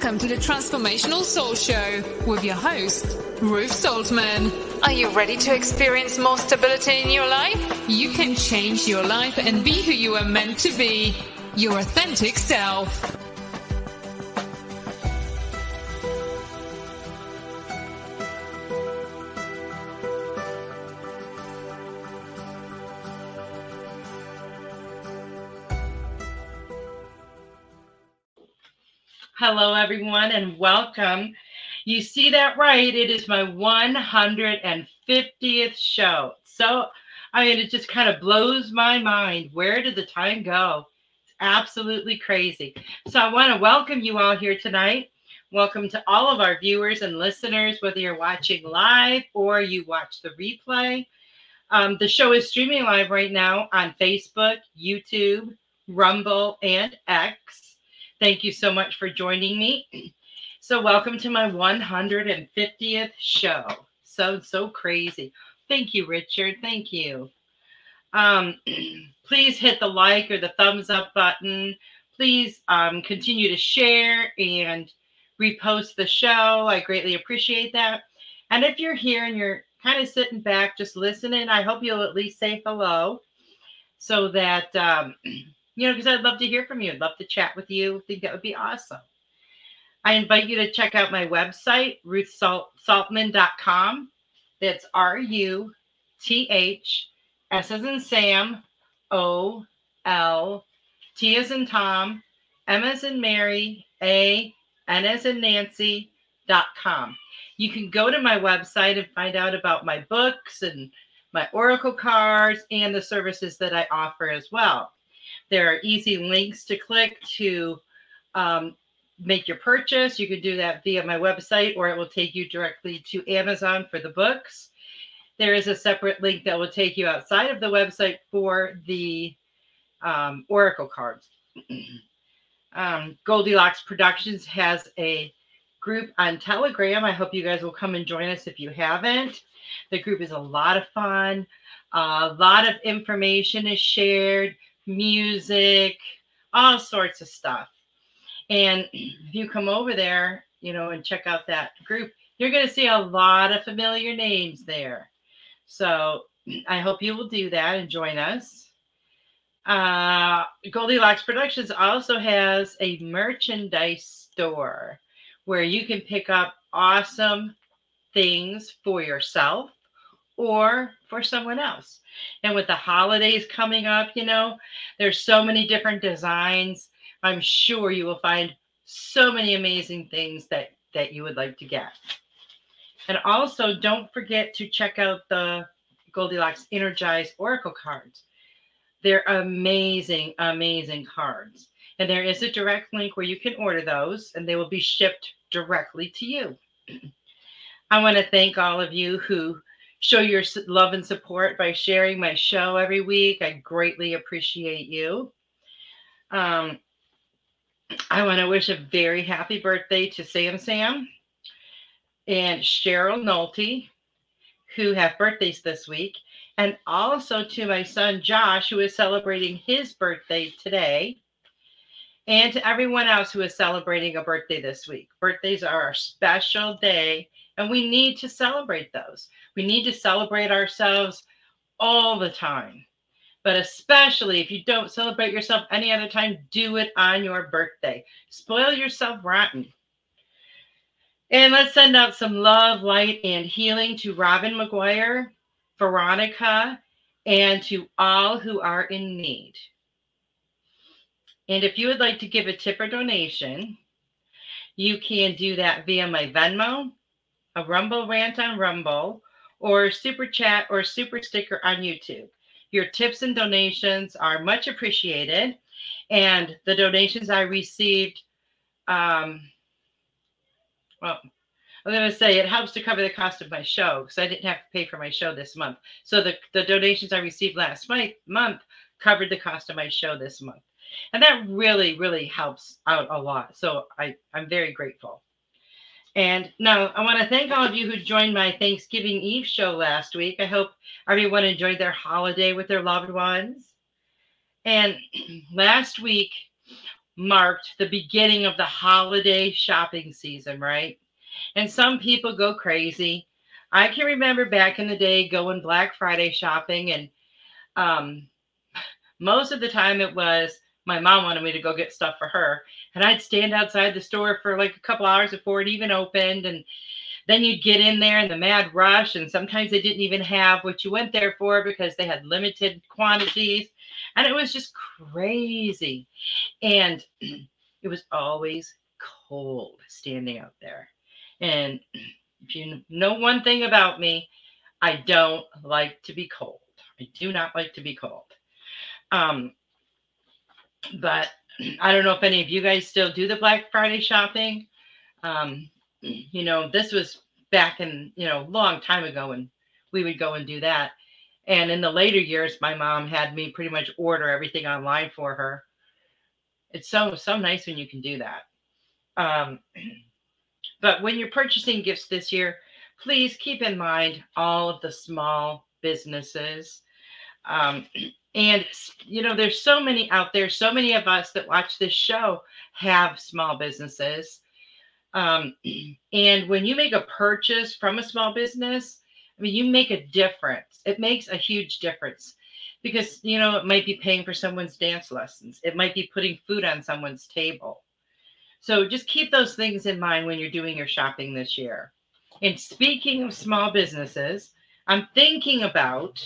Welcome to the Transformational Soul Show with your host, Ruth Soltman. Are you ready to experience more stability in your life? You can change your life and be who you are meant to be, your authentic self. Hello, everyone, and welcome. You see that right? It is my 150th show. So, I mean, it just kind of blows my mind. Where did the time go? It's absolutely crazy. So, I want to welcome you all here tonight. Welcome to all of our viewers and listeners, whether you're watching live or you watch the replay. Um, the show is streaming live right now on Facebook, YouTube, Rumble, and X. Thank you so much for joining me. So, welcome to my 150th show. So, so crazy. Thank you, Richard. Thank you. Um, please hit the like or the thumbs up button. Please um, continue to share and repost the show. I greatly appreciate that. And if you're here and you're kind of sitting back, just listening, I hope you'll at least say hello so that um, you know, because I'd love to hear from you. I'd love to chat with you. I think that would be awesome. I invite you to check out my website, ruthsoltman.com. That's R U T H S as in Sam, O L T as in Tom, M as in Mary, A, N as in Nancy, dot com. You can go to my website and find out about my books and my oracle cards and the services that I offer as well. There are easy links to click to um, make your purchase. You can do that via my website, or it will take you directly to Amazon for the books. There is a separate link that will take you outside of the website for the um, Oracle cards. um, Goldylocks Productions has a group on Telegram. I hope you guys will come and join us if you haven't. The group is a lot of fun. A lot of information is shared music, all sorts of stuff. And if you come over there, you know, and check out that group, you're going to see a lot of familiar names there. So I hope you will do that and join us. Uh, Goldylocks Productions also has a merchandise store where you can pick up awesome things for yourself or for someone else. And with the holidays coming up, you know, there's so many different designs. I'm sure you will find so many amazing things that that you would like to get. And also don't forget to check out the Goldylocks Energized Oracle cards. They're amazing, amazing cards. And there is a direct link where you can order those and they will be shipped directly to you. I want to thank all of you who show your love and support by sharing my show every week. I greatly appreciate you. Um, I want to wish a very happy birthday to Sam Sam and Cheryl Nolte, who have birthdays this week. and also to my son Josh, who is celebrating his birthday today, and to everyone else who is celebrating a birthday this week. Birthdays are a special day, and we need to celebrate those. We need to celebrate ourselves all the time. But especially if you don't celebrate yourself any other time, do it on your birthday. Spoil yourself rotten. And let's send out some love, light, and healing to Robin McGuire, Veronica, and to all who are in need. And if you would like to give a tip or donation, you can do that via my Venmo, a Rumble rant on Rumble, or super chat or super sticker on YouTube. Your tips and donations are much appreciated. And the donations I received, um, well, I'm going to say it helps to cover the cost of my show because I didn't have to pay for my show this month. So the, the donations I received last month covered the cost of my show this month. And that really, really helps out a lot. So I, I'm very grateful. And now I want to thank all of you who joined my Thanksgiving Eve show last week. I hope everyone enjoyed their holiday with their loved ones. And last week marked the beginning of the holiday shopping season, right? And some people go crazy. I can remember back in the day going Black Friday shopping, and um, most of the time it was my mom wanted me to go get stuff for her. And I'd stand outside the store for like a couple hours before it even opened. And then you'd get in there in the mad rush. And sometimes they didn't even have what you went there for because they had limited quantities. And it was just crazy. And it was always cold standing out there. And if you know one thing about me, I don't like to be cold. I do not like to be cold. Um, but I don't know if any of you guys still do the Black Friday shopping. Um, you know, this was back in, you know, long time ago when we would go and do that. And in the later years, my mom had me pretty much order everything online for her. It's so so nice when you can do that. Um, but when you're purchasing gifts this year, please keep in mind all of the small businesses. Um, and, you know, there's so many out there, so many of us that watch this show have small businesses. Um, and when you make a purchase from a small business, I mean, you make a difference. It makes a huge difference because, you know, it might be paying for someone's dance lessons, it might be putting food on someone's table. So just keep those things in mind when you're doing your shopping this year. And speaking of small businesses, I'm thinking about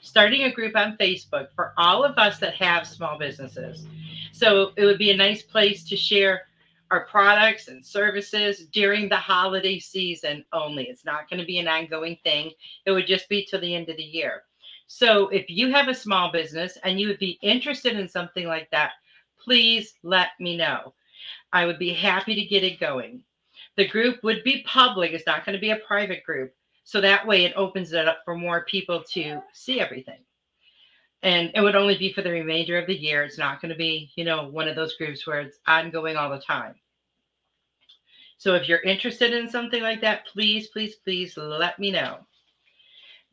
starting a group on Facebook for all of us that have small businesses. So it would be a nice place to share our products and services during the holiday season only. It's not going to be an ongoing thing, it would just be till the end of the year. So if you have a small business and you would be interested in something like that, please let me know. I would be happy to get it going. The group would be public, it's not going to be a private group. So that way it opens it up for more people to see everything. And it would only be for the remainder of the year. It's not going to be, you know, one of those groups where it's ongoing all the time. So if you're interested in something like that, please, please, please let me know.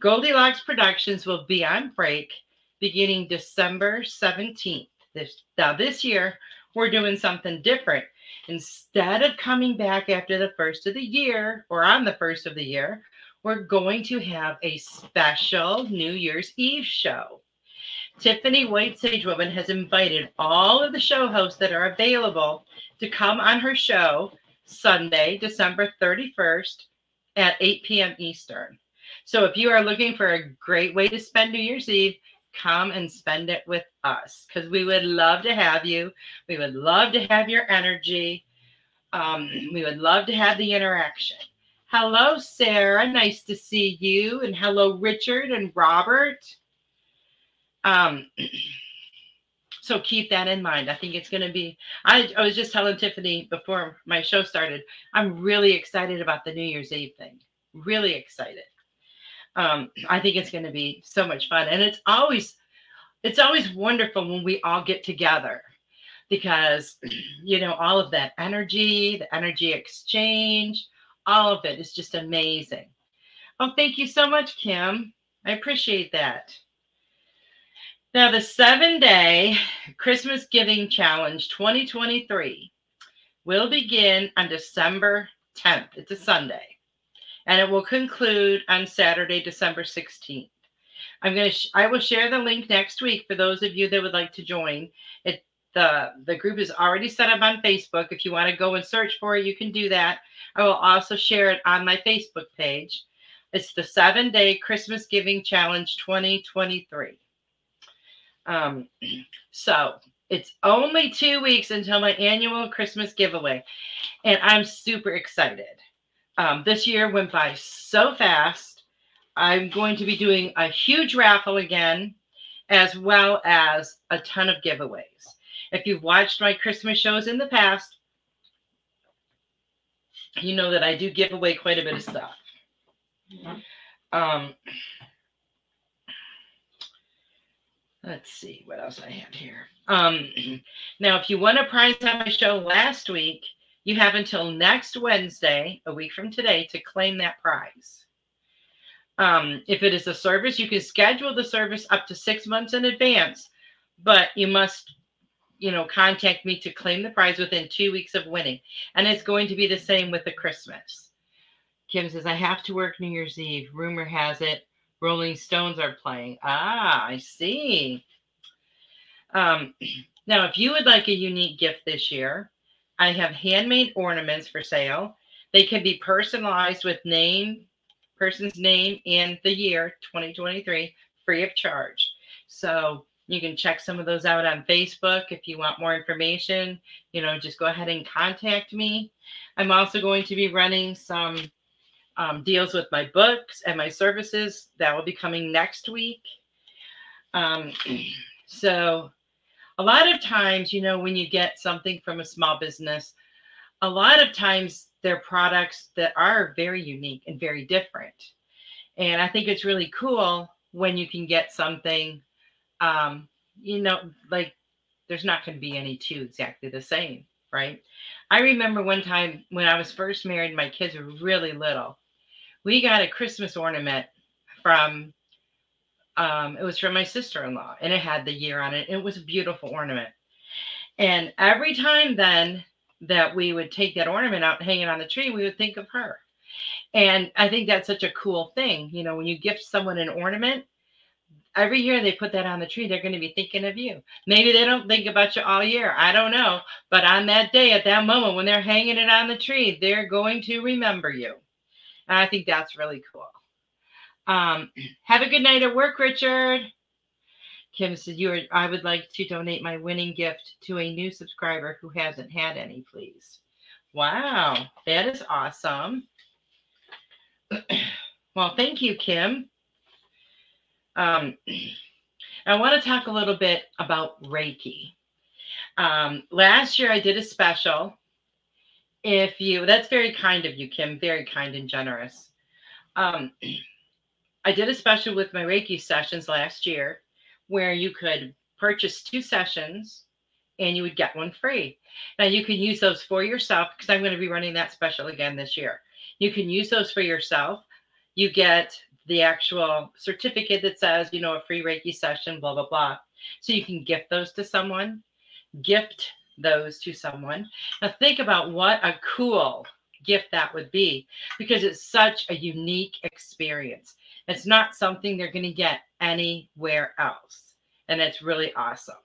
Goldylocks Productions will be on break beginning December 17th. This now this year we're doing something different. Instead of coming back after the first of the year or on the first of the year, we're going to have a special New Year's Eve show. Tiffany White Sage Woman has invited all of the show hosts that are available to come on her show Sunday, December 31st at 8 p.m. Eastern. So if you are looking for a great way to spend New Year's Eve, come and spend it with us because we would love to have you. We would love to have your energy. Um, we would love to have the interaction. Hello, Sarah. Nice to see you. And hello, Richard and Robert. Um, so keep that in mind. I think it's going to be. I, I was just telling Tiffany before my show started, I'm really excited about the New Year's Eve thing. Really excited. Um, I think it's going to be so much fun. And it's always, it's always wonderful when we all get together because, you know, all of that energy, the energy exchange, all of it is just amazing. Oh, thank you so much, Kim. I appreciate that. Now, the seven day Christmas Giving Challenge 2023 will begin on December 10th. It's a Sunday. And it will conclude on Saturday, December 16th. I'm going to, sh- I will share the link next week for those of you that would like to join. It, the, the group is already set up on Facebook. If you want to go and search for it, you can do that. I will also share it on my Facebook page. It's the seven day Christmas Giving Challenge 2023. Um, so it's only two weeks until my annual Christmas giveaway, and I'm super excited. Um, this year went by so fast. I'm going to be doing a huge raffle again, as well as a ton of giveaways. If you've watched my Christmas shows in the past, you know that I do give away quite a bit of stuff. Um, let's see what else I have here. Um, now, if you won a prize on my show last week, you have until next Wednesday, a week from today, to claim that prize. Um, if it is a service, you can schedule the service up to six months in advance, but you must, you know, contact me to claim the prize within two weeks of winning. And it's going to be the same with the Christmas. Kim says, I have to work New Year's Eve. Rumor has it Rolling Stones are playing. Ah, I see. Um, now, if you would like a unique gift this year, I have handmade ornaments for sale. They can be personalized with name, person's name, and the year 2023 free of charge. So you can check some of those out on Facebook if you want more information. You know, just go ahead and contact me. I'm also going to be running some um, deals with my books and my services that will be coming next week. Um, so a lot of times, you know, when you get something from a small business, a lot of times they're products that are very unique and very different. And I think it's really cool when you can get something, um, you know, like there's not going to be any two exactly the same, right? I remember one time when I was first married, my kids were really little. We got a Christmas ornament from um, it was from my sister-in-law, and it had the year on it. It was a beautiful ornament. And every time then that we would take that ornament out and hang it on the tree, we would think of her. And I think that's such a cool thing. You know, when you gift someone an ornament, every year they put that on the tree, they're going to be thinking of you. Maybe they don't think about you all year. I don't know. But on that day, at that moment, when they're hanging it on the tree, they're going to remember you. And I think that's really cool. Um, have a good night at work, Richard. Kim says, "You, are, I would like to donate my winning gift to a new subscriber who hasn't had any, please." Wow, that is awesome. well, thank you, Kim. Um, I want to talk a little bit about Reiki. Um, last year, I did a special. If you, that's very kind of you, Kim, very kind and generous. Um, I did a special with my Reiki sessions last year where you could purchase two sessions and you would get one free. Now you can use those for yourself because I'm going to be running that special again this year. You can use those for yourself. You get the actual certificate that says, you know, a free Reiki session, blah, blah, blah. So you can gift those to someone, gift those to someone. Now think about what a cool gift that would be because it's such a unique experience. It's not something they're going to get anywhere else. And it's really awesome.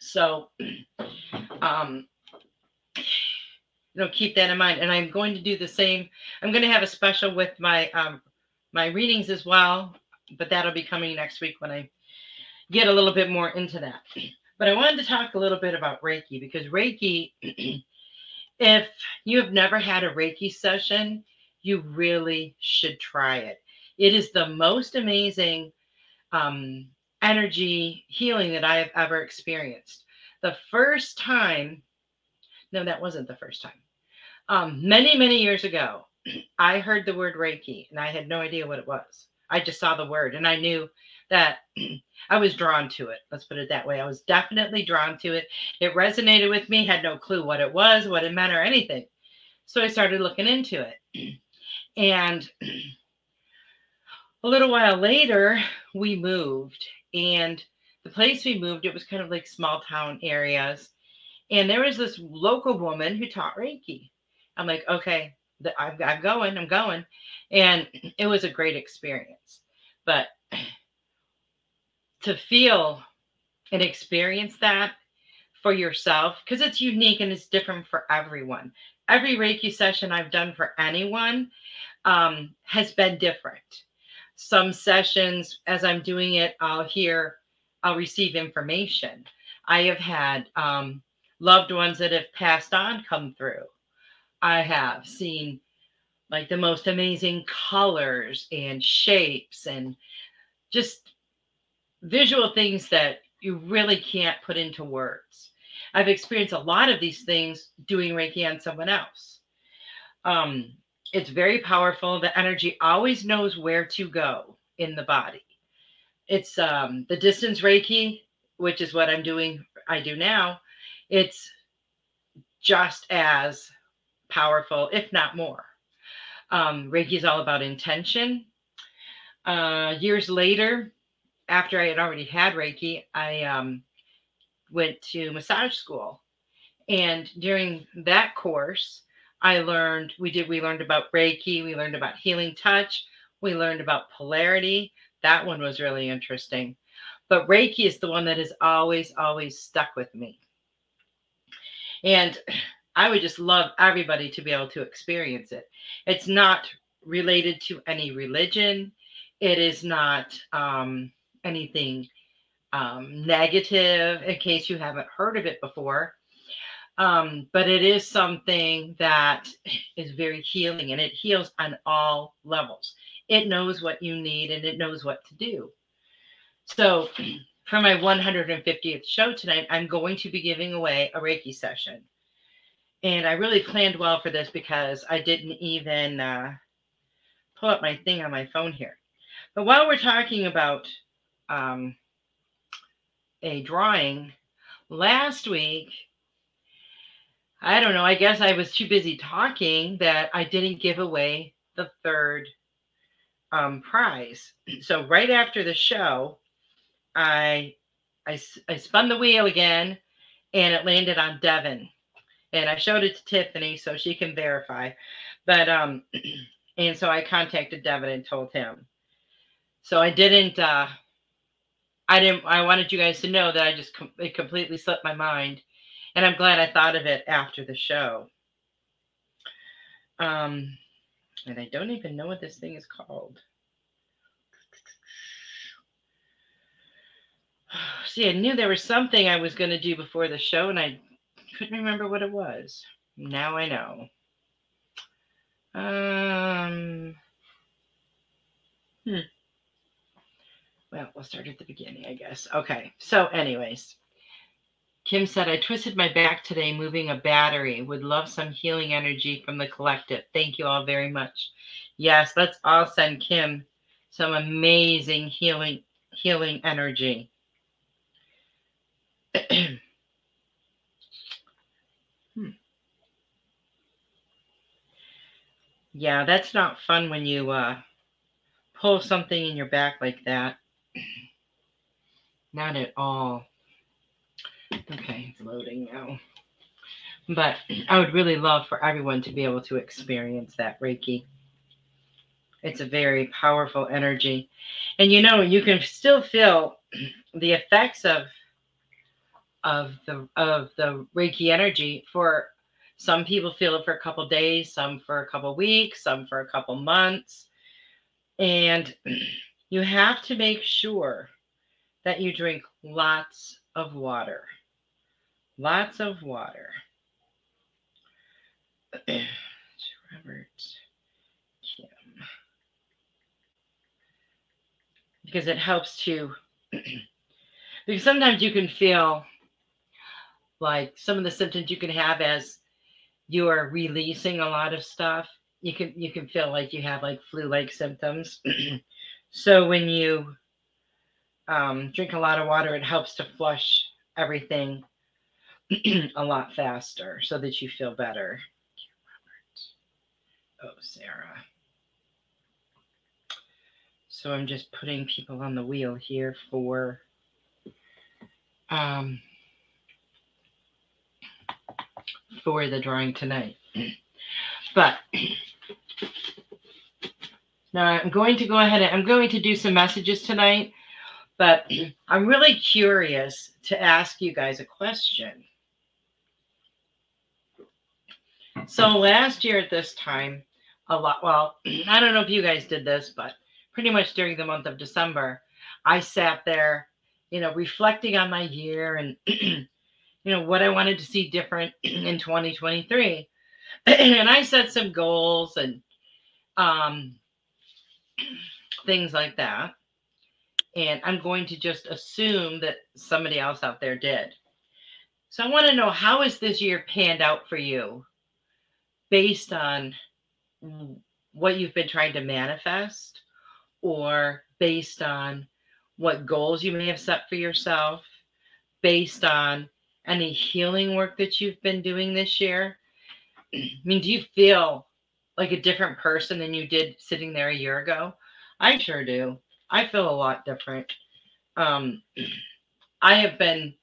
So, um, you know, keep that in mind. And I'm going to do the same. I'm going to have a special with my um, my readings as well, but that'll be coming next week when I get a little bit more into that. But I wanted to talk a little bit about Reiki because Reiki, if you have never had a Reiki session, you really should try it. It is the most amazing um, energy healing that I have ever experienced. The first time, no, that wasn't the first time. Um, many, many years ago, I heard the word Reiki and I had no idea what it was. I just saw the word and I knew that I was drawn to it. Let's put it that way. I was definitely drawn to it. It resonated with me, had no clue what it was, what it meant, or anything. So I started looking into it. And a little while later, we moved, and the place we moved, it was kind of like small town areas. And there was this local woman who taught Reiki. I'm like, okay, I'm, going, I'm going. And it was a great experience. But to feel and experience that for yourself, because it's unique and it's different for everyone. Every Reiki session I've done for anyone um, has been different. Some sessions, as I'm doing it, I'll hear, I'll receive information. I have had um, loved ones that have passed on come through. I have seen like the most amazing colors and shapes and just visual things that you really can't put into words. I've experienced a lot of these things doing Reiki on someone else. Um, it's very powerful. The energy always knows where to go in the body. It's um, the distance Reiki, which is what I'm doing, I do now. It's just as powerful, if not more. Um, Reiki is all about intention. Uh, years later, after I had already had Reiki, I um, went to massage school. And during that course, I learned we did we learned about Reiki, we learned about healing touch, we learned about polarity. That one was really interesting. But Reiki is the one that has always, always stuck with me. And I would just love everybody to be able to experience it. It's not related to any religion. It is not um, anything um, negative in case you haven't heard of it before. Um, but it is something that is very healing and it heals on all levels. It knows what you need and it knows what to do. So, for my 150th show tonight, I'm going to be giving away a Reiki session. And I really planned well for this because I didn't even uh, pull up my thing on my phone here. But while we're talking about um, a drawing, last week, I don't know, I guess I was too busy talking that I didn't give away the third um, prize. So right after the show, I, I, I spun the wheel again and it landed on Devin and I showed it to Tiffany so she can verify. But um, and so I contacted Devin and told him. So I didn't. uh I didn't. I wanted you guys to know that I just com- it completely slipped my mind, and I'm glad I thought of it after the show. Um, and I don't even know what this thing is called. See, I knew there was something I was going to do before the show, and I couldn't remember what it was. Now I know. Um. Hmm. Well, we'll start at the beginning, I guess. Okay. So, anyways, Kim said, I twisted my back today moving a battery. Would love some healing energy from the collective. Thank you all very much. Yes, let's all send Kim some amazing healing healing energy. Yeah, that's not fun when you uh, pull something in your back like that. Not at all. Okay, it's loading now. But I would really love for everyone to be able to experience that Reiki. It's a very powerful energy. And you know, you can still feel the effects of of the of the Reiki energy for some people feel it for a couple days, some for a couple weeks, some for a couple months. And you have to make sure that you drink lots of water. Lots of water. Robert Kim. Because it helps to, because sometimes you can feel like some of the symptoms you can have as you are releasing a lot of stuff you can you can feel like you have like flu-like symptoms. So when you um, drink a lot of water it helps to flush everything a lot faster so that you feel better. Oh sarah. So I'm just putting people on the wheel here for um, for the drawing tonight. But now I'm going to go ahead and I'm going to do some messages tonight, but I'm really curious to ask you guys a question. So last year at this time, a lot, well, I don't know if you guys did this, but pretty much during the month of December, I sat there, you know, reflecting on my year and, you know, what I wanted to see different in 2023. and I set some goals and um, things like that. And I'm going to just assume that somebody else out there did. So I want to know how is this year panned out for you based on what you've been trying to manifest or based on what goals you may have set for yourself, based on any healing work that you've been doing this year. I mean, do you feel like a different person than you did sitting there a year ago? I sure do. I feel a lot different. Um, I have been,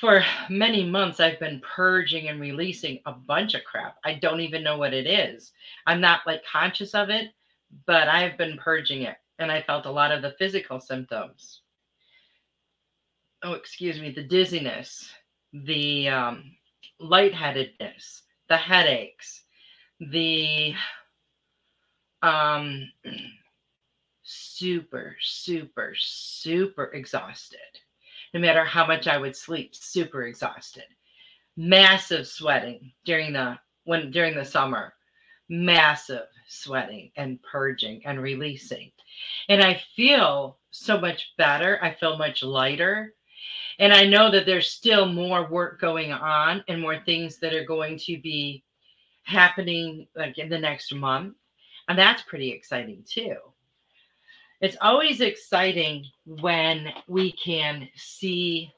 for many months, I've been purging and releasing a bunch of crap. I don't even know what it is. I'm not like conscious of it, but I have been purging it and I felt a lot of the physical symptoms. Oh, excuse me, the dizziness, the um, lightheadedness, the headaches, the um, super, super, super exhausted. No matter how much I would sleep, super exhausted. Massive sweating during the when during the summer, massive sweating and purging and releasing. And I feel so much better. I feel much lighter. And I know that there's still more work going on and more things that are going to be happening like in the next month. And that's pretty exciting too. It's always exciting when we can see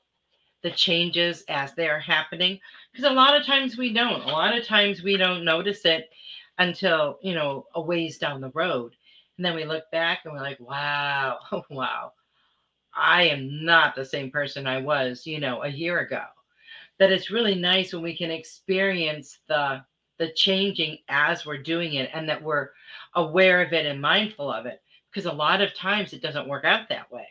the changes as they're happening because a lot of times we don't. A lot of times we don't notice it until, you know, a ways down the road. And then we look back and we're like, wow, wow, I am not the same person I was, you know, a year ago. That it's really nice when we can experience the the changing as we're doing it and that we're aware of it and mindful of it because a lot of times it doesn't work out that way.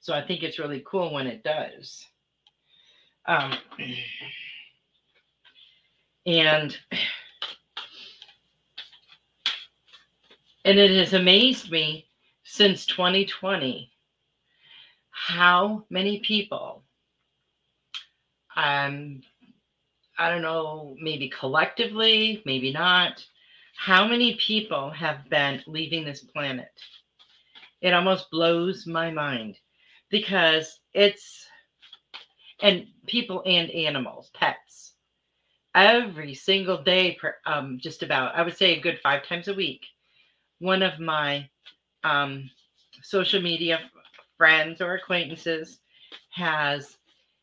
So I think it's really cool when it does. Um, and and it has amazed me since 2020 how many people um i don't know maybe collectively maybe not how many people have been leaving this planet? It almost blows my mind because it's and people and animals pets. Every single day per, um, just about i would say a good five times a week one of my um, social media friends or acquaintances has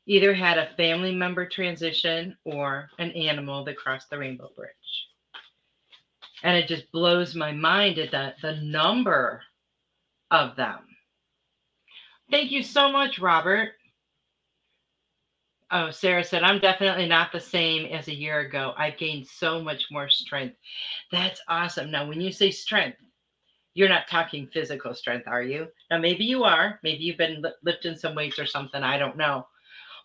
either had a family member transition or an animal that crossed the rainbow bridge. And it just blows my mind at the, the number of them. Thank you so much, Robert. Oh, Sarah said, I'm definitely not the same as a year ago. I've gained so much more strength. That's awesome. Now, when you say strength, you're not talking physical strength, are you? Now, maybe you are. Maybe you've been lifting some weights or something. I don't know.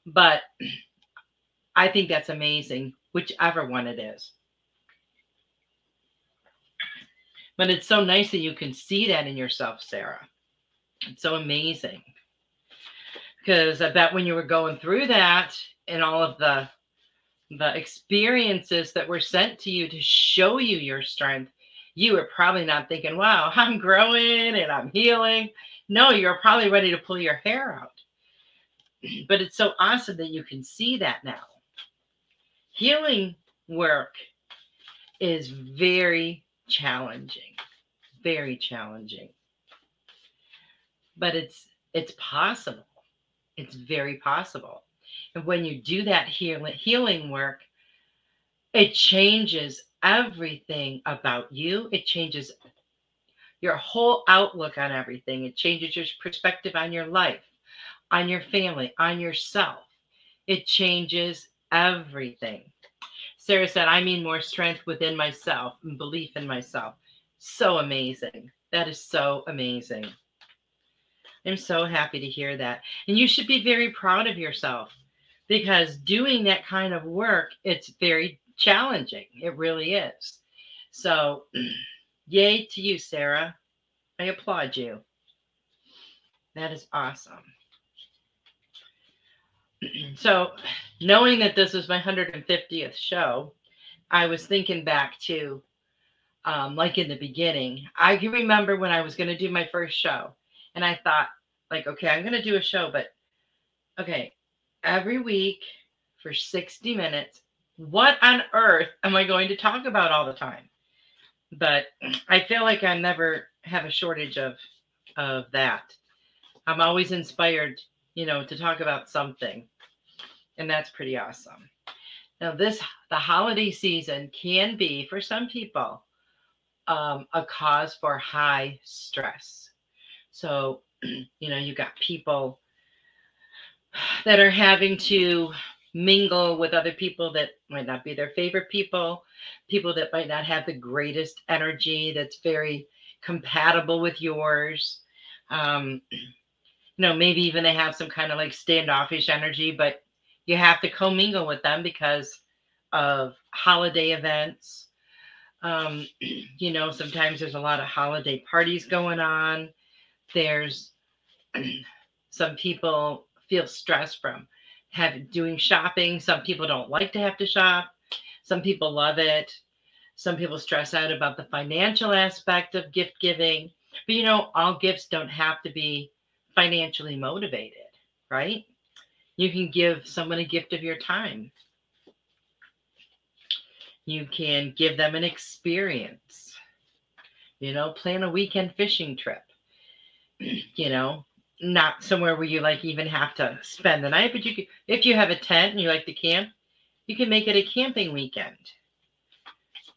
But I think that's amazing, whichever one it is. But it's so nice that you can see that in yourself, Sarah. It's so amazing. Because I bet when you were going through that and all of the the experiences that were sent to you to show you your strength, you were probably not thinking, wow, I'm growing and I'm healing. No, you're probably ready to pull your hair out. But it's so awesome that you can see that now. Healing work is very challenging, very challenging. But it's it's possible. It's very possible. And when you do that healing healing work, it changes everything about you. It changes your whole outlook on everything. It changes your perspective on your life, on your family, on yourself. It changes everything. Sarah said, I mean more strength within myself and belief in myself. So amazing. That is so amazing. I'm so happy to hear that. And you should be very proud of yourself because doing that kind of work, it's very challenging. It really is. So, yay to you, Sarah. I applaud you. That is awesome. so, knowing that this was my 150th show, I was thinking back to um, like in the beginning. I can remember when I was going to do my first show, and I thought, like, okay, I'm going to do a show, but okay, every week for 60 minutes, what on earth am I going to talk about all the time? But I feel like I never have a shortage of of that. I'm always inspired, you know, to talk about something. And that's pretty awesome. Now, this the holiday season can be for some people um, a cause for high stress. So, you know, you got people that are having to mingle with other people that might not be their favorite people, people that might not have the greatest energy that's very compatible with yours. Um, you know, maybe even they have some kind of like standoffish energy, but you have to commingle with them because of holiday events. Um, you know, sometimes there's a lot of holiday parties going on. There's some people feel stress from have doing shopping. Some people don't like to have to shop. Some people love it. Some people stress out about the financial aspect of gift giving. But you know, all gifts don't have to be financially motivated, right? You can give someone a gift of your time. You can give them an experience. You know, plan a weekend fishing trip. you know, not somewhere where you like even have to spend the night, but you can, if you have a tent and you like to camp, you can make it a camping weekend.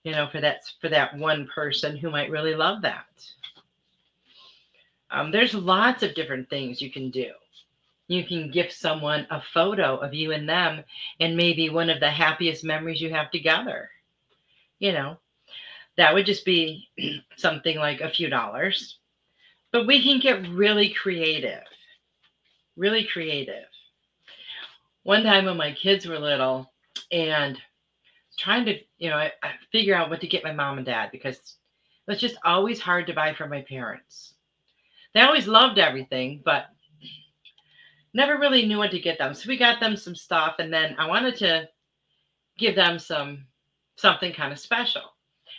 You know, for that for that one person who might really love that. Um, there's lots of different things you can do. You can gift someone a photo of you and them, and maybe one of the happiest memories you have together. You know, that would just be something like a few dollars but we can get really creative, really creative. One time when my kids were little and trying to, you know, I, I figure out what to get my mom and dad because it was just always hard to buy for my parents. They always loved everything, but never really knew what to get them. So we got them some stuff, and then I wanted to give them some something kind of special.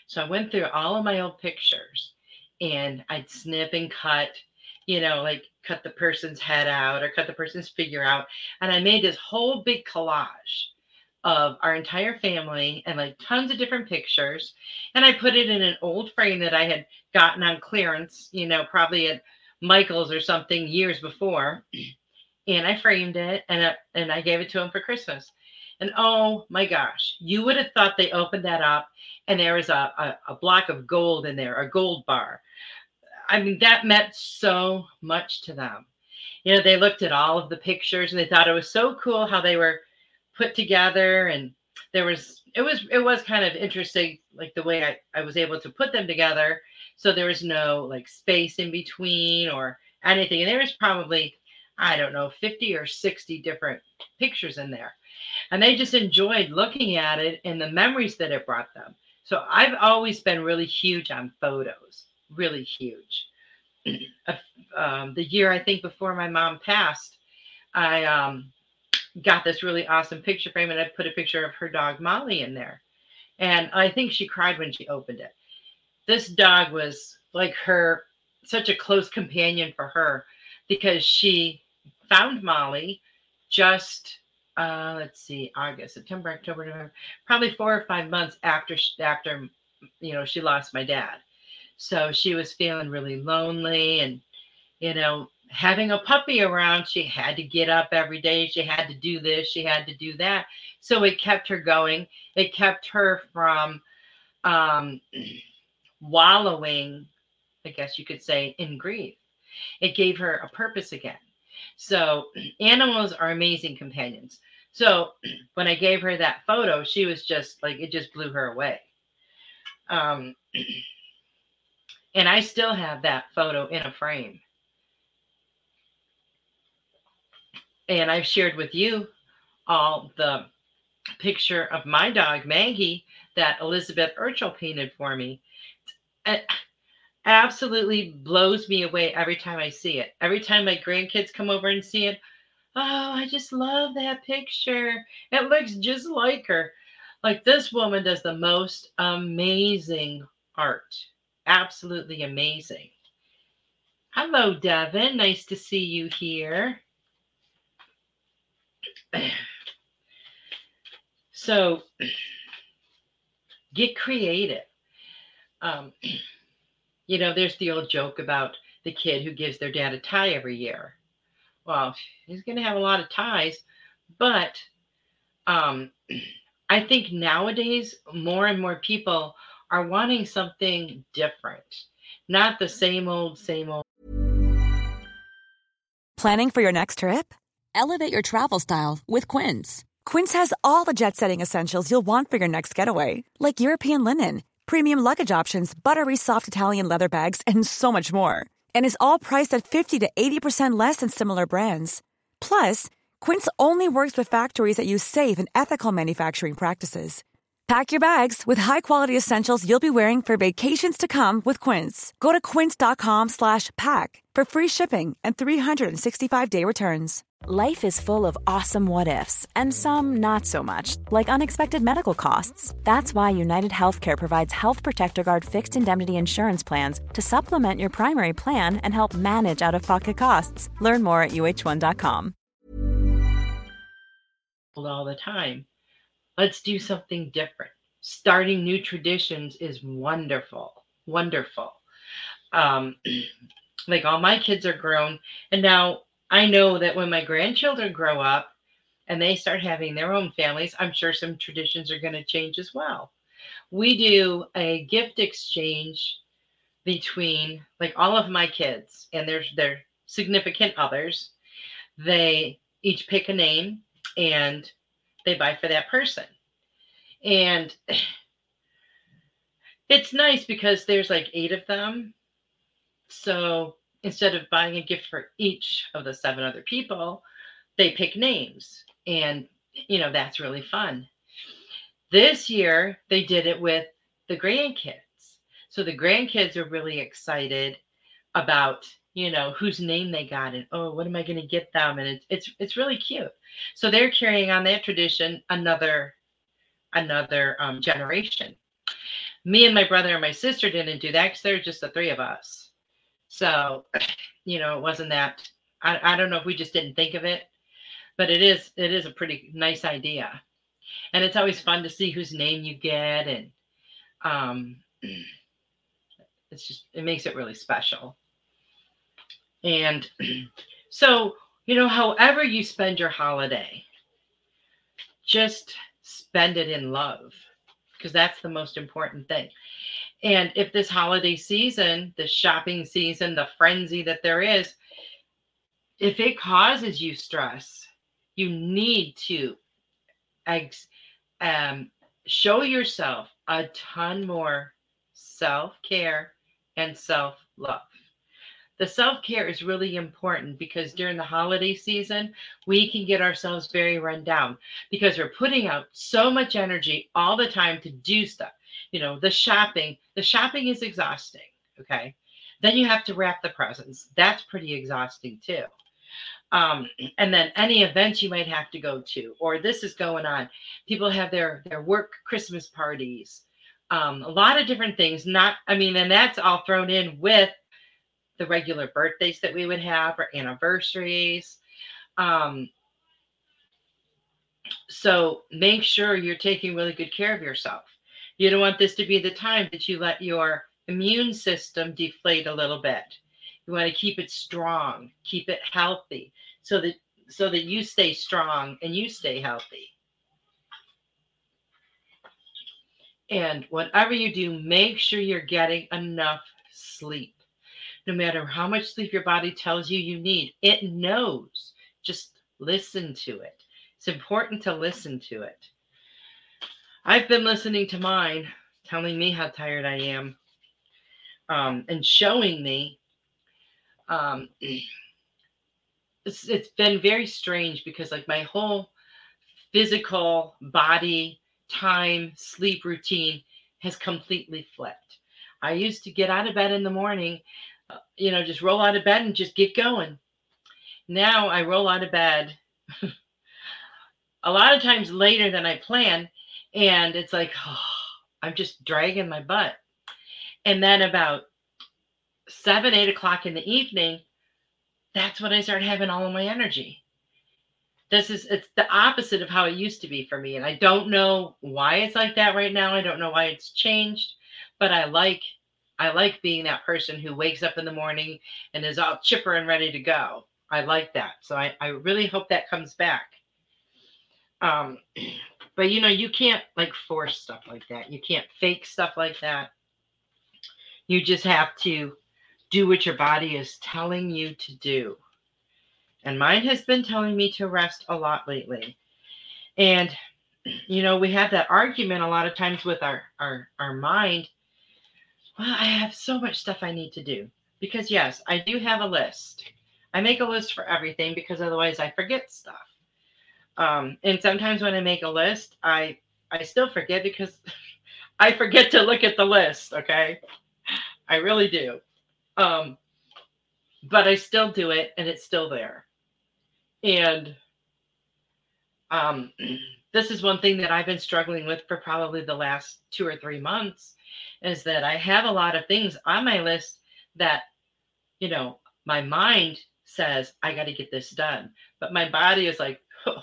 So I went through all of my old pictures and I'd snip and cut, you know, like cut the person's head out or cut the person's figure out. And I made this whole big collage of our entire family and like tons of different pictures. And I put it in an old frame that I had gotten on clearance, you know, probably at Michael's or something years before. And I framed it and, I, and I gave it to him for Christmas. And oh my gosh, you would have thought they opened that up and there was a, a, a block of gold in there, a gold bar. I mean, that meant so much to them. You know, they looked at all of the pictures and they thought it was so cool how they were put together and there was it was it was kind of interesting like the way I, I was able to put them together so there was no like space in between or anything and there was probably i don't know 50 or 60 different pictures in there and they just enjoyed looking at it and the memories that it brought them so I've always been really huge on photos, really huge. um, the year I think before my mom passed, I um, got this really awesome picture frame and I put a picture of her dog Molly in there. And I think she cried when she opened it. This dog was like her, such a close companion for her because she found Molly just uh, let's see, August, September, October, November, probably four or five months after after you know she lost my dad. So she was feeling really lonely, and you know having a puppy around, she had to get up every day. She had to do this. She had to do that. So it kept her going. It kept her from um, wallowing I guess you could say, in grief. It gave her a purpose again. So animals are amazing companions. So when I gave her that photo, she was just like, it just blew her away. Um, and I still have that photo in a frame. And I've shared with you all the picture of my dog, Maggie, that Elizabeth Urchel painted for me. It absolutely blows me away every time I see it. Every time my grandkids come over and see it, oh, I just love that picture. It looks just like her. Like this woman does the most amazing art. Absolutely amazing. Hello, Devin. Nice to see you here. So get creative. Um, you know, there's the old joke about the kid who gives their dad a tie every year. Well, he's going to have a lot of ties, but um, I think nowadays more and more people are wanting something different, not the same old, same old. Planning for your next trip? Elevate your travel style with Quince. Quince has all the jet setting essentials you'll want for your next getaway, like European linen, premium luggage options, buttery soft Italian leather bags, and so much more. And is all priced at 50 to 80% less than similar brands. Plus, Quince only works with factories that use safe and ethical manufacturing practices. Pack your bags with high-quality essentials you'll be wearing for vacations to come with Quince. Go to quince.com/pack for free shipping and 365-day returns. Life is full of awesome what ifs, and some not so much, like unexpected medical costs. That's why United Healthcare provides Health Protector Guard fixed indemnity insurance plans to supplement your primary plan and help manage out of pocket costs. Learn more at uhone.com. All the time. Let's do something different. Starting new traditions is wonderful. Wonderful. Um, like all my kids are grown, and now I know that when my grandchildren grow up and they start having their own families, I'm sure some traditions are going to change as well. We do a gift exchange between like all of my kids and their their significant others. They each pick a name and they buy for that person. And it's nice because there's like eight of them. So instead of buying a gift for each of the seven other people, they pick names. And, you know, that's really fun. This year, they did it with the grandkids. So the grandkids are really excited about, you know, whose name they got and, oh, what am I going to get them? And it's, it's, it's really cute. So they're carrying on that tradition another, another um, generation. Me and my brother and my sister didn't do that because there were just the three of us so, you know, it wasn't that I, I don't know if we just didn't think of it, but it is it is a pretty nice idea. And it's always fun to see whose name you get and um it's just it makes it really special. And so, you know, however you spend your holiday, just spend it in love because that's the most important thing. And if this holiday season, the shopping season, the frenzy that there is, if it causes you stress, you need to ex- um, show yourself a ton more self care and self love. The self care is really important because during the holiday season, we can get ourselves very run down because we're putting out so much energy all the time to do stuff you know, the shopping, the shopping is exhausting. Okay. Then you have to wrap the presents. That's pretty exhausting too. Um, and then any event you might have to go to, or this is going on. People have their their work Christmas parties, um, a lot of different things. Not, I mean, and that's all thrown in with the regular birthdays that we would have or anniversaries. Um, so make sure you're taking really good care of yourself. You don't want this to be the time that you let your immune system deflate a little bit. You want to keep it strong, keep it healthy so that so that you stay strong and you stay healthy. And whatever you do, make sure you're getting enough sleep. no matter how much sleep your body tells you you need. It knows. Just listen to it. It's important to listen to it. I've been listening to mine telling me how tired I am um, and showing me. Um, it's, it's been very strange because, like, my whole physical body, time, sleep routine has completely flipped. I used to get out of bed in the morning, uh, you know, just roll out of bed and just get going. Now I roll out of bed a lot of times later than I plan. And it's like, oh, I'm just dragging my butt. And then about seven, eight o'clock in the evening, that's when I start having all of my energy. This is it's the opposite of how it used to be for me. And I don't know why it's like that right now. I don't know why it's changed, but I like I like being that person who wakes up in the morning and is all chipper and ready to go. I like that. So I, I really hope that comes back. Um, but you know, you can't like force stuff like that. You can't fake stuff like that. You just have to do what your body is telling you to do. And mine has been telling me to rest a lot lately. And you know, we have that argument a lot of times with our our our mind. Well, I have so much stuff I need to do. Because yes, I do have a list. I make a list for everything because otherwise I forget stuff. Um, and sometimes when I make a list, I I still forget because I forget to look at the list. Okay, I really do. Um, but I still do it, and it's still there. And um, this is one thing that I've been struggling with for probably the last two or three months is that I have a lot of things on my list that, you know, my mind says, I got to get this done. But my body is like, oh,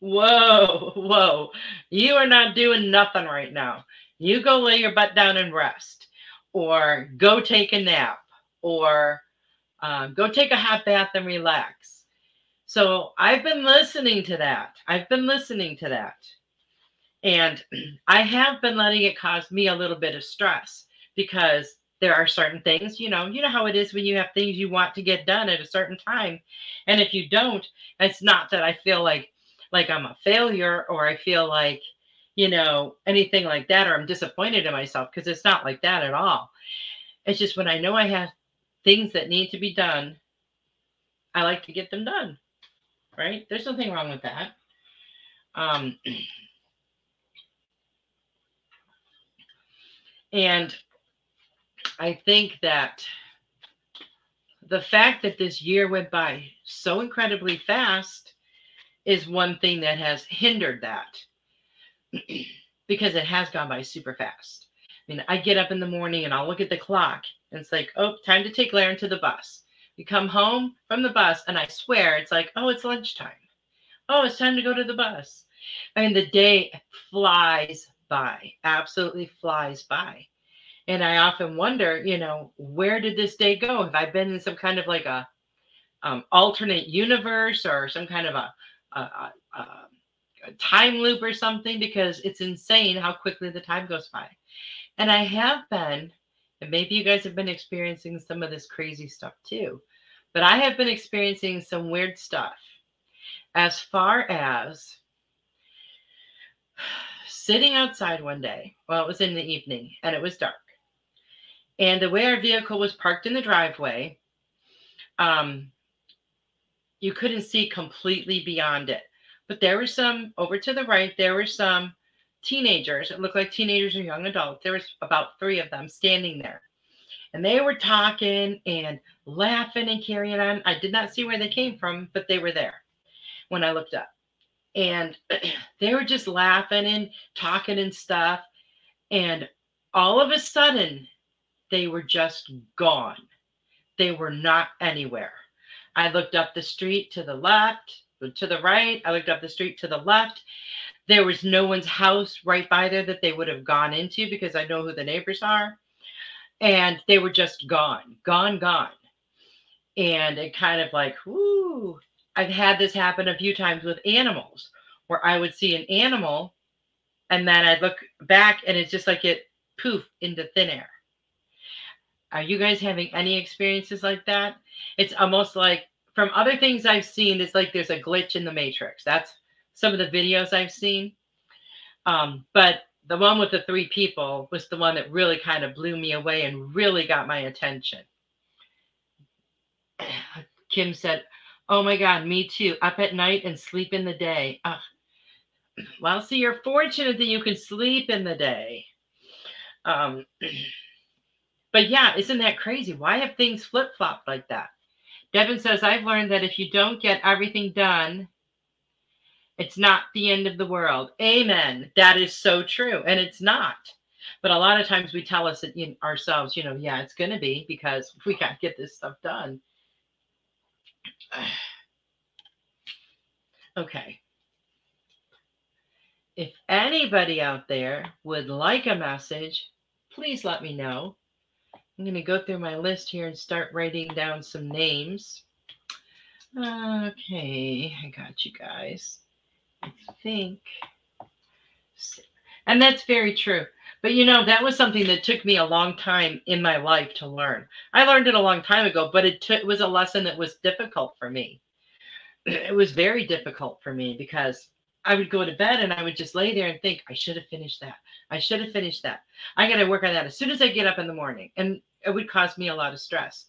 whoa, whoa, you are not doing nothing right now. You go lay your butt down and rest, or go take a nap, or um, go take a hot bath and relax so I've been listening to that. I've been listening to that. And I have been letting it cause me a little bit of stress because there are certain things, you know, you know how it is when you have things you want to get done at a certain time. And if you don't, it's not that I feel like like I'm a failure or I feel like, you know, anything like that or I'm disappointed in myself because it's not like that at all. It's just when I know I have things that need to be done, I like to get them done right? There's nothing wrong with that. Um, and I think that the fact that this year went by so incredibly fast is one thing that has hindered that because it has gone by super fast. I mean, I get up in the morning and I'll look at the clock and it's like, oh, time to take Laren to the bus. You come home from the bus, and I swear it's like, oh, it's lunchtime. Oh, it's time to go to the bus. I mean, the day flies by, absolutely flies by. And I often wonder, you know, where did this day go? Have I been in some kind of like a um, alternate universe or some kind of a, a, a, time loop or something? Because it's insane how quickly the time goes by. And I have been, and maybe you guys have been experiencing some of this crazy stuff too. But I have been experiencing some weird stuff as far as sitting outside one day. Well, it was in the evening and it was dark. And the way our vehicle was parked in the driveway, um, you couldn't see completely beyond it. But there were some over to the right, there were some teenagers. It looked like teenagers or young adults. There was about three of them standing there. And they were talking and laughing and carrying on. I did not see where they came from, but they were there when I looked up. And they were just laughing and talking and stuff. And all of a sudden, they were just gone. They were not anywhere. I looked up the street to the left, to the right. I looked up the street to the left. There was no one's house right by there that they would have gone into because I know who the neighbors are. And they were just gone, gone, gone and it kind of like, whoo. I've had this happen a few times with animals where I would see an animal and then I'd look back and it's just like it poof into thin air. Are you guys having any experiences like that? It's almost like from other things I've seen, it's like there's a glitch in the matrix. That's some of the videos I've seen. Um, but the one with the three people was the one that really kind of blew me away and really got my attention. Kim said, Oh my God, me too. Up at night and sleep in the day. Uh, well, see, you're fortunate that you can sleep in the day. Um, but yeah, isn't that crazy? Why have things flip flopped like that? Devin says, I've learned that if you don't get everything done, it's not the end of the world. Amen. That is so true. And it's not. But a lot of times we tell us in ourselves, you know, yeah, it's going to be because we got to get this stuff done. okay. If anybody out there would like a message, please let me know. I'm going to go through my list here and start writing down some names. Okay, I got you guys. I think. And that's very true. But you know, that was something that took me a long time in my life to learn. I learned it a long time ago, but it, t- it was a lesson that was difficult for me. It was very difficult for me because I would go to bed and I would just lay there and think, I should have finished that. I should have finished that. I got to work on that as soon as I get up in the morning. And it would cause me a lot of stress.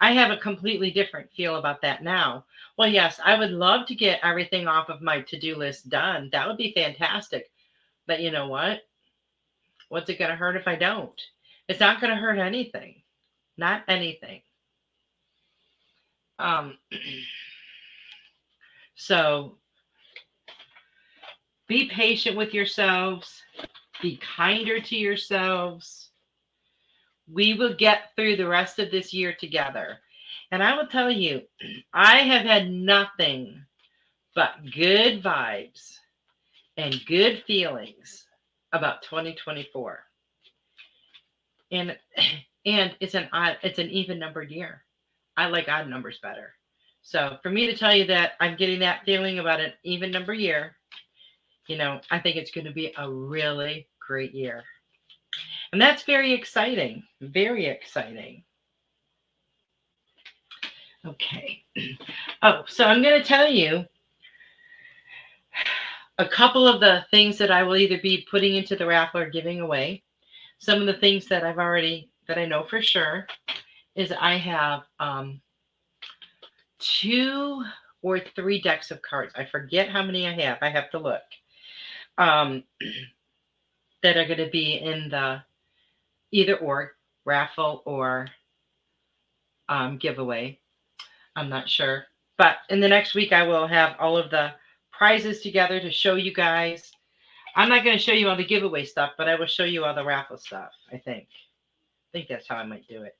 I have a completely different feel about that now. Well, yes, I would love to get everything off of my to do list done. That would be fantastic. But you know what? What's it going to hurt if I don't? It's not going to hurt anything. Not anything. Um, so be patient with yourselves, be kinder to yourselves we will get through the rest of this year together. And I will tell you, I have had nothing but good vibes and good feelings about 2024. And and it's an odd, it's an even numbered year. I like odd numbers better. So for me to tell you that I'm getting that feeling about an even number year, you know, I think it's going to be a really great year. And that's very exciting. Very exciting. Okay. Oh, so I'm going to tell you a couple of the things that I will either be putting into the raffle or giving away. Some of the things that I've already, that I know for sure, is I have um, two or three decks of cards. I forget how many I have. I have to look. Um, that are going to be in the either or raffle or um, giveaway. I'm not sure. But in the next week, I will have all of the prizes together to show you guys. I'm not going to show you all the giveaway stuff, but I will show you all the raffle stuff, I think. I think that's how I might do it.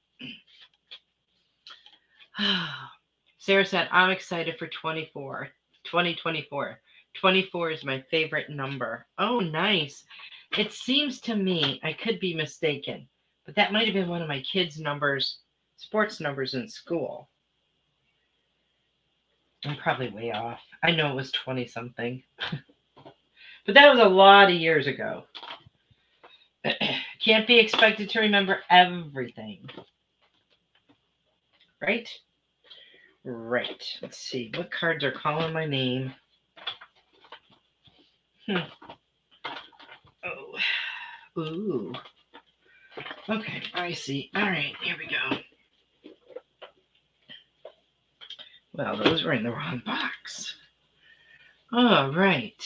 Sarah said, I'm excited for 24, 2024. 24 is my favorite number. Oh, nice. It seems to me, I could be mistaken, but that might have been one of my kids' numbers, sports numbers in school. I'm probably way off. I know it was 20 something, but that was a lot of years ago. Can't be expected to remember everything. Right? Right. Let's see. What cards are calling my name? Hmm. Oh. Ooh. Okay, I see. All right, here we go. Well, those were in the wrong box. All right.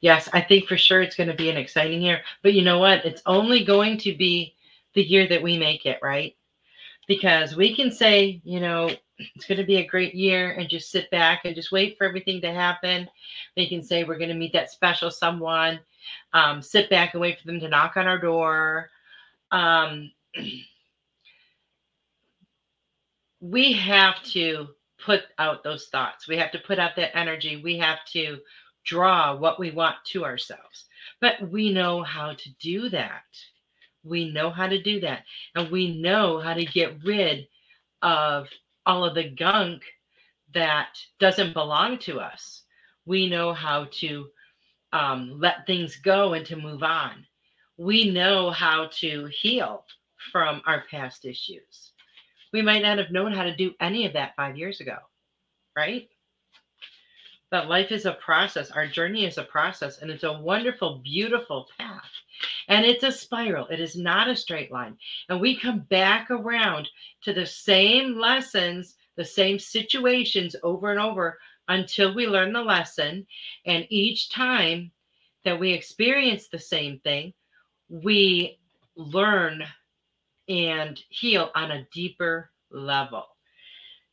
Yes, I think for sure it's going to be an exciting year. But you know what? It's only going to be the year that we make it, right? Because we can say, you know, it's going to be a great year and just sit back and just wait for everything to happen. We can say we're going to meet that special someone, um, sit back and wait for them to knock on our door. Um, we have to put out those thoughts. We have to put out that energy. We have to draw what we want to ourselves. But we know how to do that. We know how to do that. And we know how to get rid of all of the gunk that doesn't belong to us. We know how to um, let things go and to move on. We know how to heal from our past issues. We might not have known how to do any of that five years ago, right? But life is a process. Our journey is a process, and it's a wonderful, beautiful path. And it's a spiral, it is not a straight line. And we come back around to the same lessons, the same situations over and over until we learn the lesson. And each time that we experience the same thing, we learn and heal on a deeper level.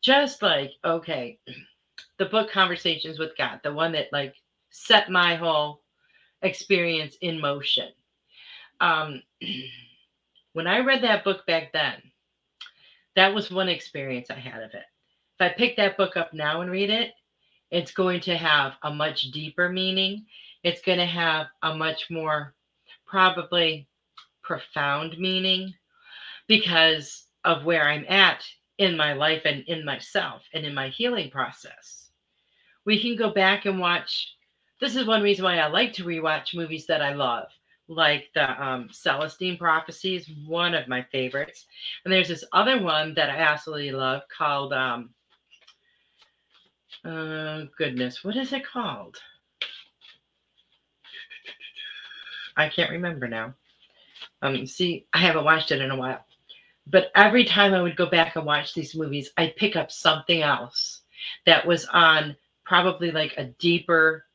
Just like, okay, the book Conversations with God, the one that like set my whole experience in motion. Um, when I read that book back then, that was one experience I had of it. If I pick that book up now and read it, it's going to have a much deeper meaning. It's going to have a much more probably profound meaning because of where I'm at in my life and in myself and in my healing process. We can go back and watch. This is one reason why I like to rewatch movies that I love, like the um, Celestine Prophecies, one of my favorites. And there's this other one that I absolutely love called, um, uh, goodness, what is it called? I can't remember now. Um, see, I haven't watched it in a while. But every time I would go back and watch these movies, I'd pick up something else that was on probably like a deeper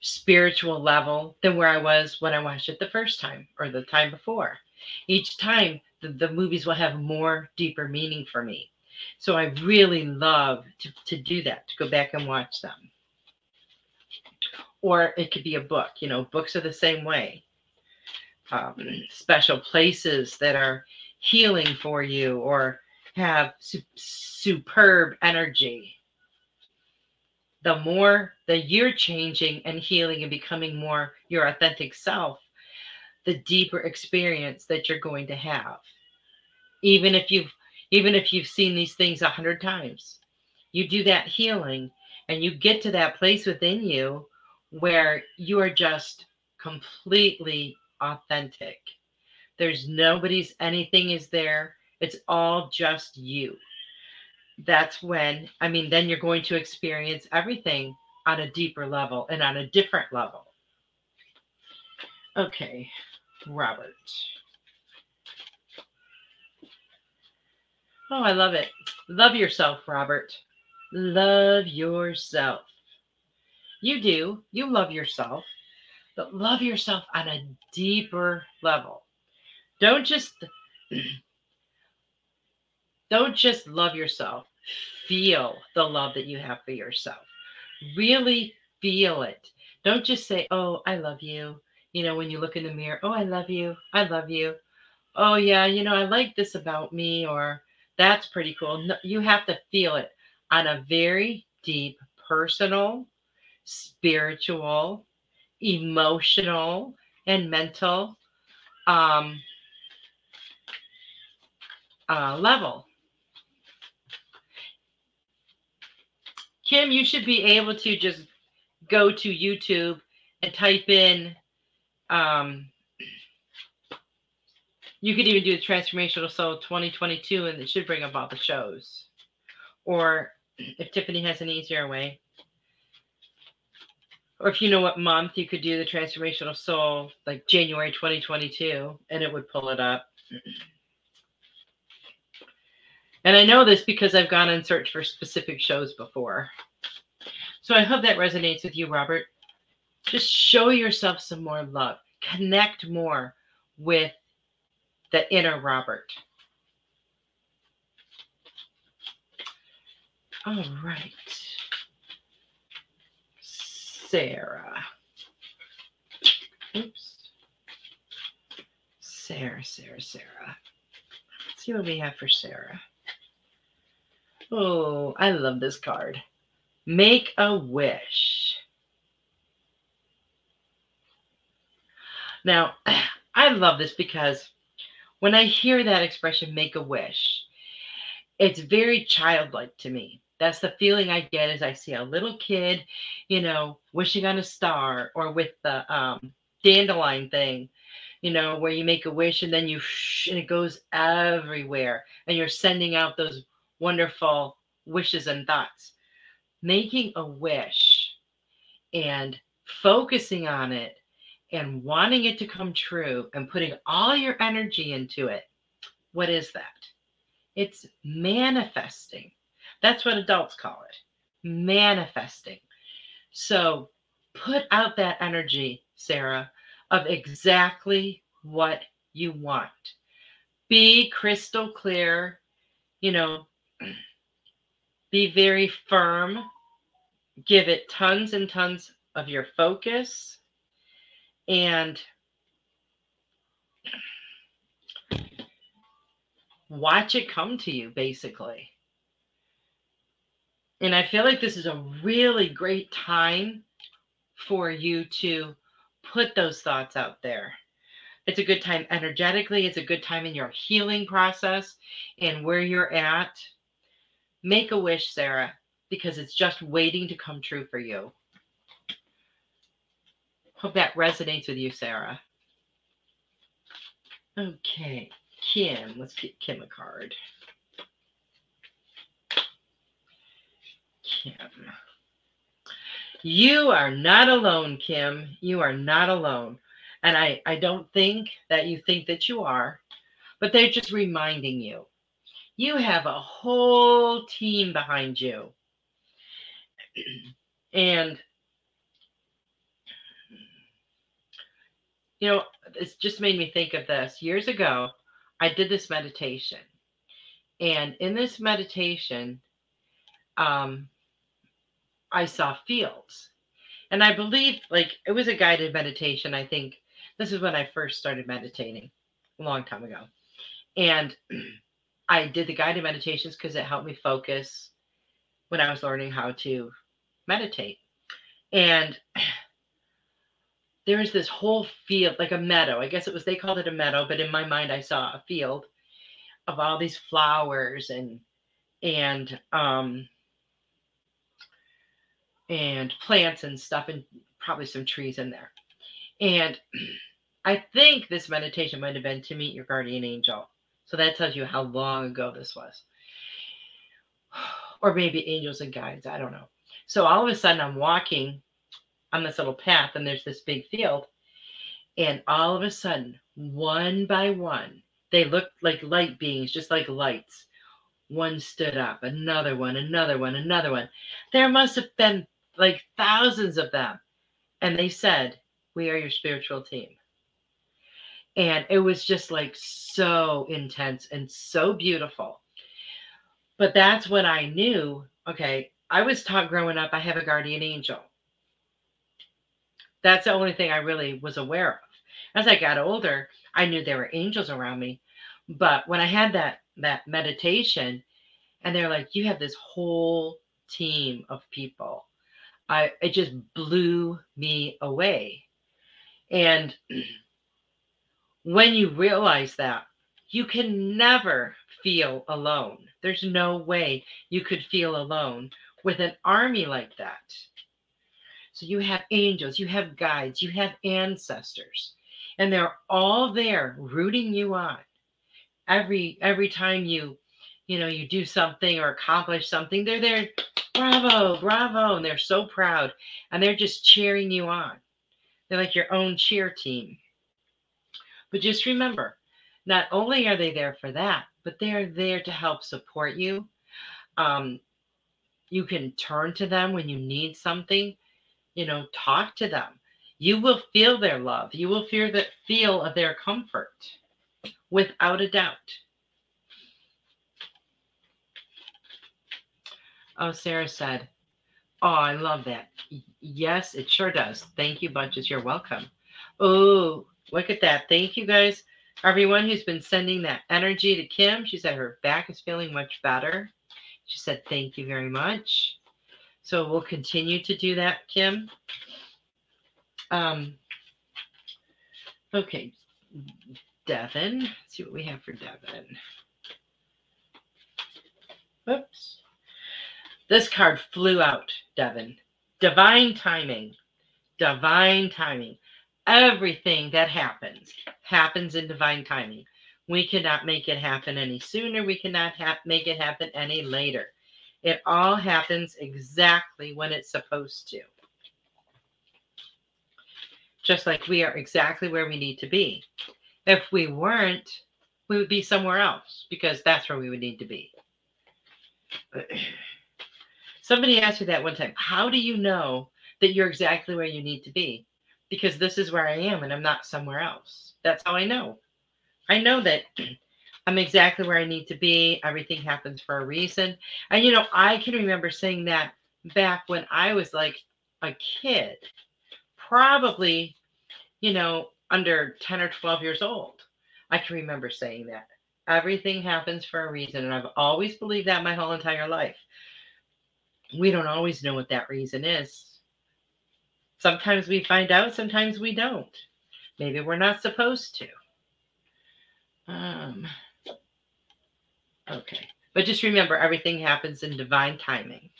spiritual level than where I was when I watched it the first time or the time before. Each time, the, the movies will have more deeper meaning for me. So I really love to, to do that, to go back and watch them. Or it could be a book. You know, books are the same way. Um, special places that are healing for you or have su- superb energy. The more that you're changing and healing and becoming more your authentic self, the deeper experience that you're going to have. Even if you've even if you've seen these things a hundred times, you do that healing and you get to that place within you where you are just completely authentic there's nobody's anything is there. It's all just you. That's when, I mean, then you're going to experience everything on a deeper level and on a different level. Okay, Robert. Oh, I love it. Love yourself, Robert. Love yourself. You do. You love yourself, but love yourself on a deeper level. Don't just don't just love yourself. Feel the love that you have for yourself. Really feel it. Don't just say, "Oh, I love you." You know, when you look in the mirror, "Oh, I love you. I love you." Oh, yeah, you know, I like this about me or that's pretty cool. You have to feel it on a very deep personal, spiritual, emotional, and mental um, uh, level. Kim, you should be able to just go to YouTube and type in. Um, you could even do the Transformational Soul 2022 and it should bring up all the shows. Or if Tiffany has an easier way. Or if you know what month, you could do the Transformational Soul like January 2022 and it would pull it up. And I know this because I've gone and searched for specific shows before. So I hope that resonates with you, Robert. Just show yourself some more love. Connect more with the inner Robert. All right. Sarah. Oops. Sarah, Sarah, Sarah. Let's see what we have for Sarah. Oh, I love this card. Make a wish. Now, I love this because when I hear that expression, make a wish, it's very childlike to me. That's the feeling I get as I see a little kid, you know, wishing on a star or with the um, dandelion thing, you know, where you make a wish and then you sh- and it goes everywhere and you're sending out those wonderful wishes and thoughts. Making a wish and focusing on it and wanting it to come true and putting all your energy into it. What is that? It's manifesting. That's what adults call it manifesting. So put out that energy, Sarah, of exactly what you want. Be crystal clear, you know, be very firm, give it tons and tons of your focus, and watch it come to you, basically. And I feel like this is a really great time for you to put those thoughts out there. It's a good time energetically, it's a good time in your healing process and where you're at. Make a wish, Sarah, because it's just waiting to come true for you. Hope that resonates with you, Sarah. Okay, Kim, let's get Kim a card. Kim. You are not alone, Kim. You are not alone. And I, I don't think that you think that you are, but they're just reminding you. You have a whole team behind you. and, you know, it's just made me think of this. Years ago, I did this meditation. And in this meditation, um, I saw fields. And I believe, like, it was a guided meditation. I think this is when I first started meditating a long time ago. And I did the guided meditations because it helped me focus when I was learning how to meditate. And there was this whole field, like a meadow. I guess it was, they called it a meadow, but in my mind, I saw a field of all these flowers and, and, um, and plants and stuff, and probably some trees in there. And I think this meditation might have been to meet your guardian angel. So that tells you how long ago this was. Or maybe angels and guides. I don't know. So all of a sudden, I'm walking on this little path, and there's this big field. And all of a sudden, one by one, they looked like light beings, just like lights. One stood up, another one, another one, another one. There must have been like thousands of them. And they said, We are your spiritual team. And it was just like so intense and so beautiful. But that's what I knew okay, I was taught growing up, I have a guardian angel. That's the only thing I really was aware of. As I got older, I knew there were angels around me. But when I had that that meditation, and they're like, you have this whole team of people I it just blew me away. And when you realize that, you can never feel alone. There's no way you could feel alone with an army like that. So you have angels, you have guides, you have ancestors, and they're all there rooting you on. Every every time you, you know, you do something or accomplish something, they're there bravo, bravo. And they're so proud. And they're just cheering you on. They're like your own cheer team. But just remember, not only are they there for that, but they are there to help support you. Um, you can turn to them when you need something, you know, talk to them. You will feel their love. You will feel that feel of their comfort without a doubt. Oh, Sarah said, Oh, I love that. Yes, it sure does. Thank you, Bunches. You're welcome. Oh, look at that. Thank you, guys. Everyone who's been sending that energy to Kim. She said her back is feeling much better. She said, Thank you very much. So we'll continue to do that, Kim. Um, okay, Devin. Let's see what we have for Devin. Whoops. This card flew out, Devin. Divine timing. Divine timing. everything that happens happens in divine timing. We cannot make it happen any sooner. We cannot ha- make it happen any later. It all happens exactly when it's supposed to. Just like we are exactly where we need to be. If we weren't, we would be somewhere else because that's where we would need to be. Somebody asked me that one time. How do you know that you're exactly where you need to be? Because this is where I am and I'm not somewhere else. That's how I know. I know that I'm exactly where I need to be. Everything happens for a reason. And, you know, I can remember saying that back when I was like a kid, probably, you know, under 10 or 12 years old. I can remember saying that. Everything happens for a reason. And I've always believed that my whole entire life. We don't always know what that reason is. Sometimes we find out, sometimes we don't. Maybe we're not supposed to. Um, okay. But just remember, everything happens in divine timing.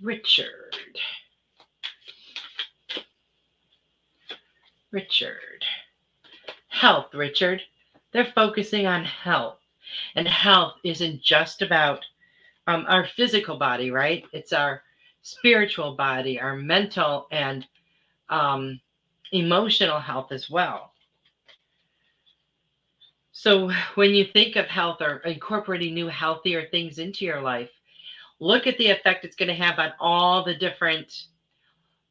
Richard. Richard. Health, Richard. They're focusing on health. And health isn't just about um, our physical body, right? It's our spiritual body, our mental and um, emotional health as well. So when you think of health or incorporating new healthier things into your life, look at the effect it's going to have on all the different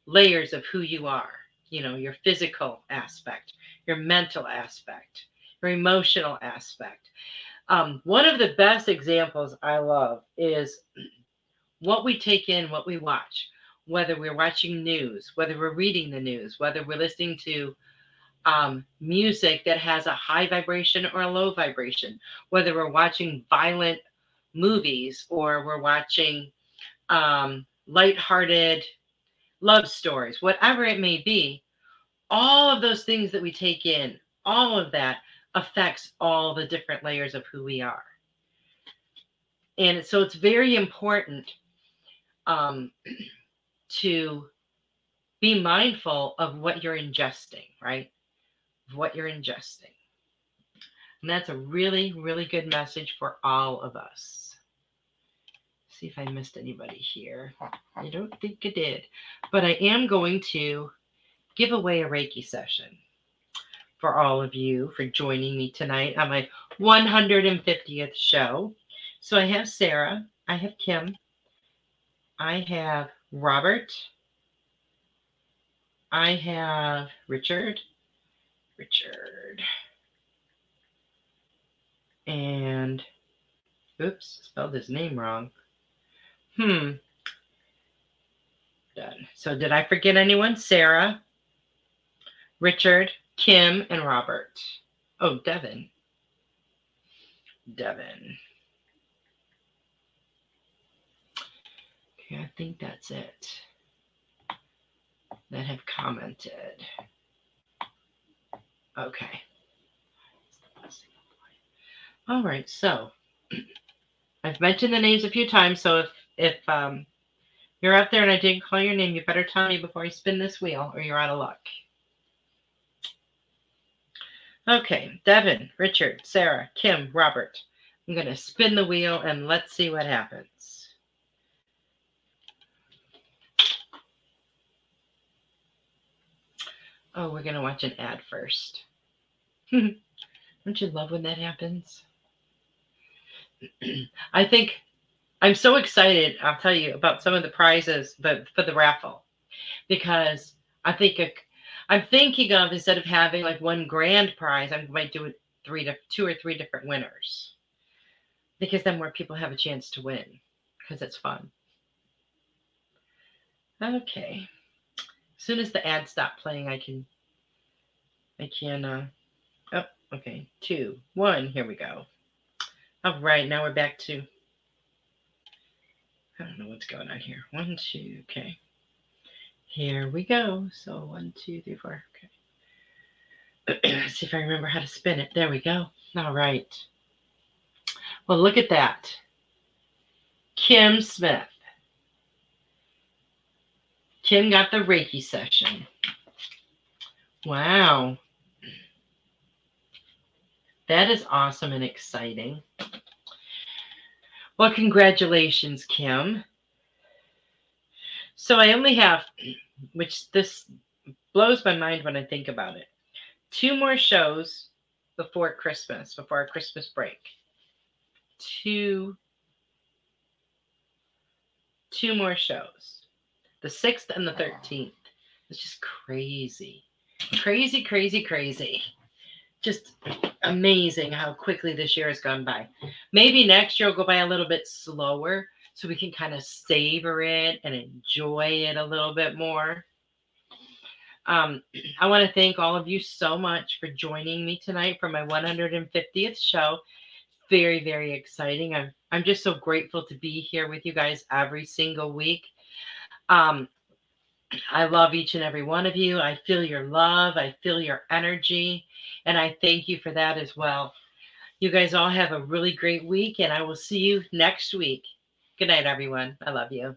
layers of who you are. You know, your physical aspect, your mental aspect, your emotional aspect. Um, one of the best examples I love is what we take in, what we watch, whether we're watching news, whether we're reading the news, whether we're listening to um, music that has a high vibration or a low vibration, whether we're watching violent movies or we're watching um, lighthearted love stories, whatever it may be, all of those things that we take in, all of that affects all the different layers of who we are. And so it's very important um, to be mindful of what you're ingesting, right? What you're ingesting. And that's a really, really good message for all of us. See if I missed anybody here. I don't think I did, but I am going to give away a Reiki session for all of you for joining me tonight on my 150th show. So I have Sarah, I have Kim, I have Robert, I have Richard, Richard. And oops, spelled his name wrong. Hmm. Done. So did I forget anyone? Sarah, Richard, Kim, and Robert. Oh, Devin. Devin. Okay, I think that's it. That have commented. Okay. All right, so I've mentioned the names a few times, so if if um, you're out there and I didn't call your name, you better tell me before I spin this wheel, or you're out of luck. Okay, Devin, Richard, Sarah, Kim, Robert. I'm going to spin the wheel and let's see what happens. Oh, we're going to watch an ad first. Don't you love when that happens? I think I'm so excited, I'll tell you about some of the prizes but for the raffle because I think I'm thinking of instead of having like one grand prize, I might do it three to two or three different winners because then more people have a chance to win because it's fun. Okay. As soon as the ad stopped playing, I can I can uh oh okay two one here we go. All right, now we're back to I don't know what's going on here. One, two, okay. Here we go. So one, two, three, four. Okay. Let's see if I remember how to spin it. There we go. All right. Well, look at that. Kim Smith. Kim got the Reiki session. Wow. That is awesome and exciting. Well, congratulations, Kim. So I only have, which this blows my mind when I think about it, two more shows before Christmas, before our Christmas break. Two, two more shows, the sixth and the thirteenth. It's just crazy, crazy, crazy, crazy. Just amazing how quickly this year has gone by. Maybe next year will go by a little bit slower so we can kind of savor it and enjoy it a little bit more. Um, I want to thank all of you so much for joining me tonight for my 150th show. Very, very exciting. I'm I'm just so grateful to be here with you guys every single week. Um, I love each and every one of you. I feel your love. I feel your energy. And I thank you for that as well. You guys all have a really great week, and I will see you next week. Good night, everyone. I love you.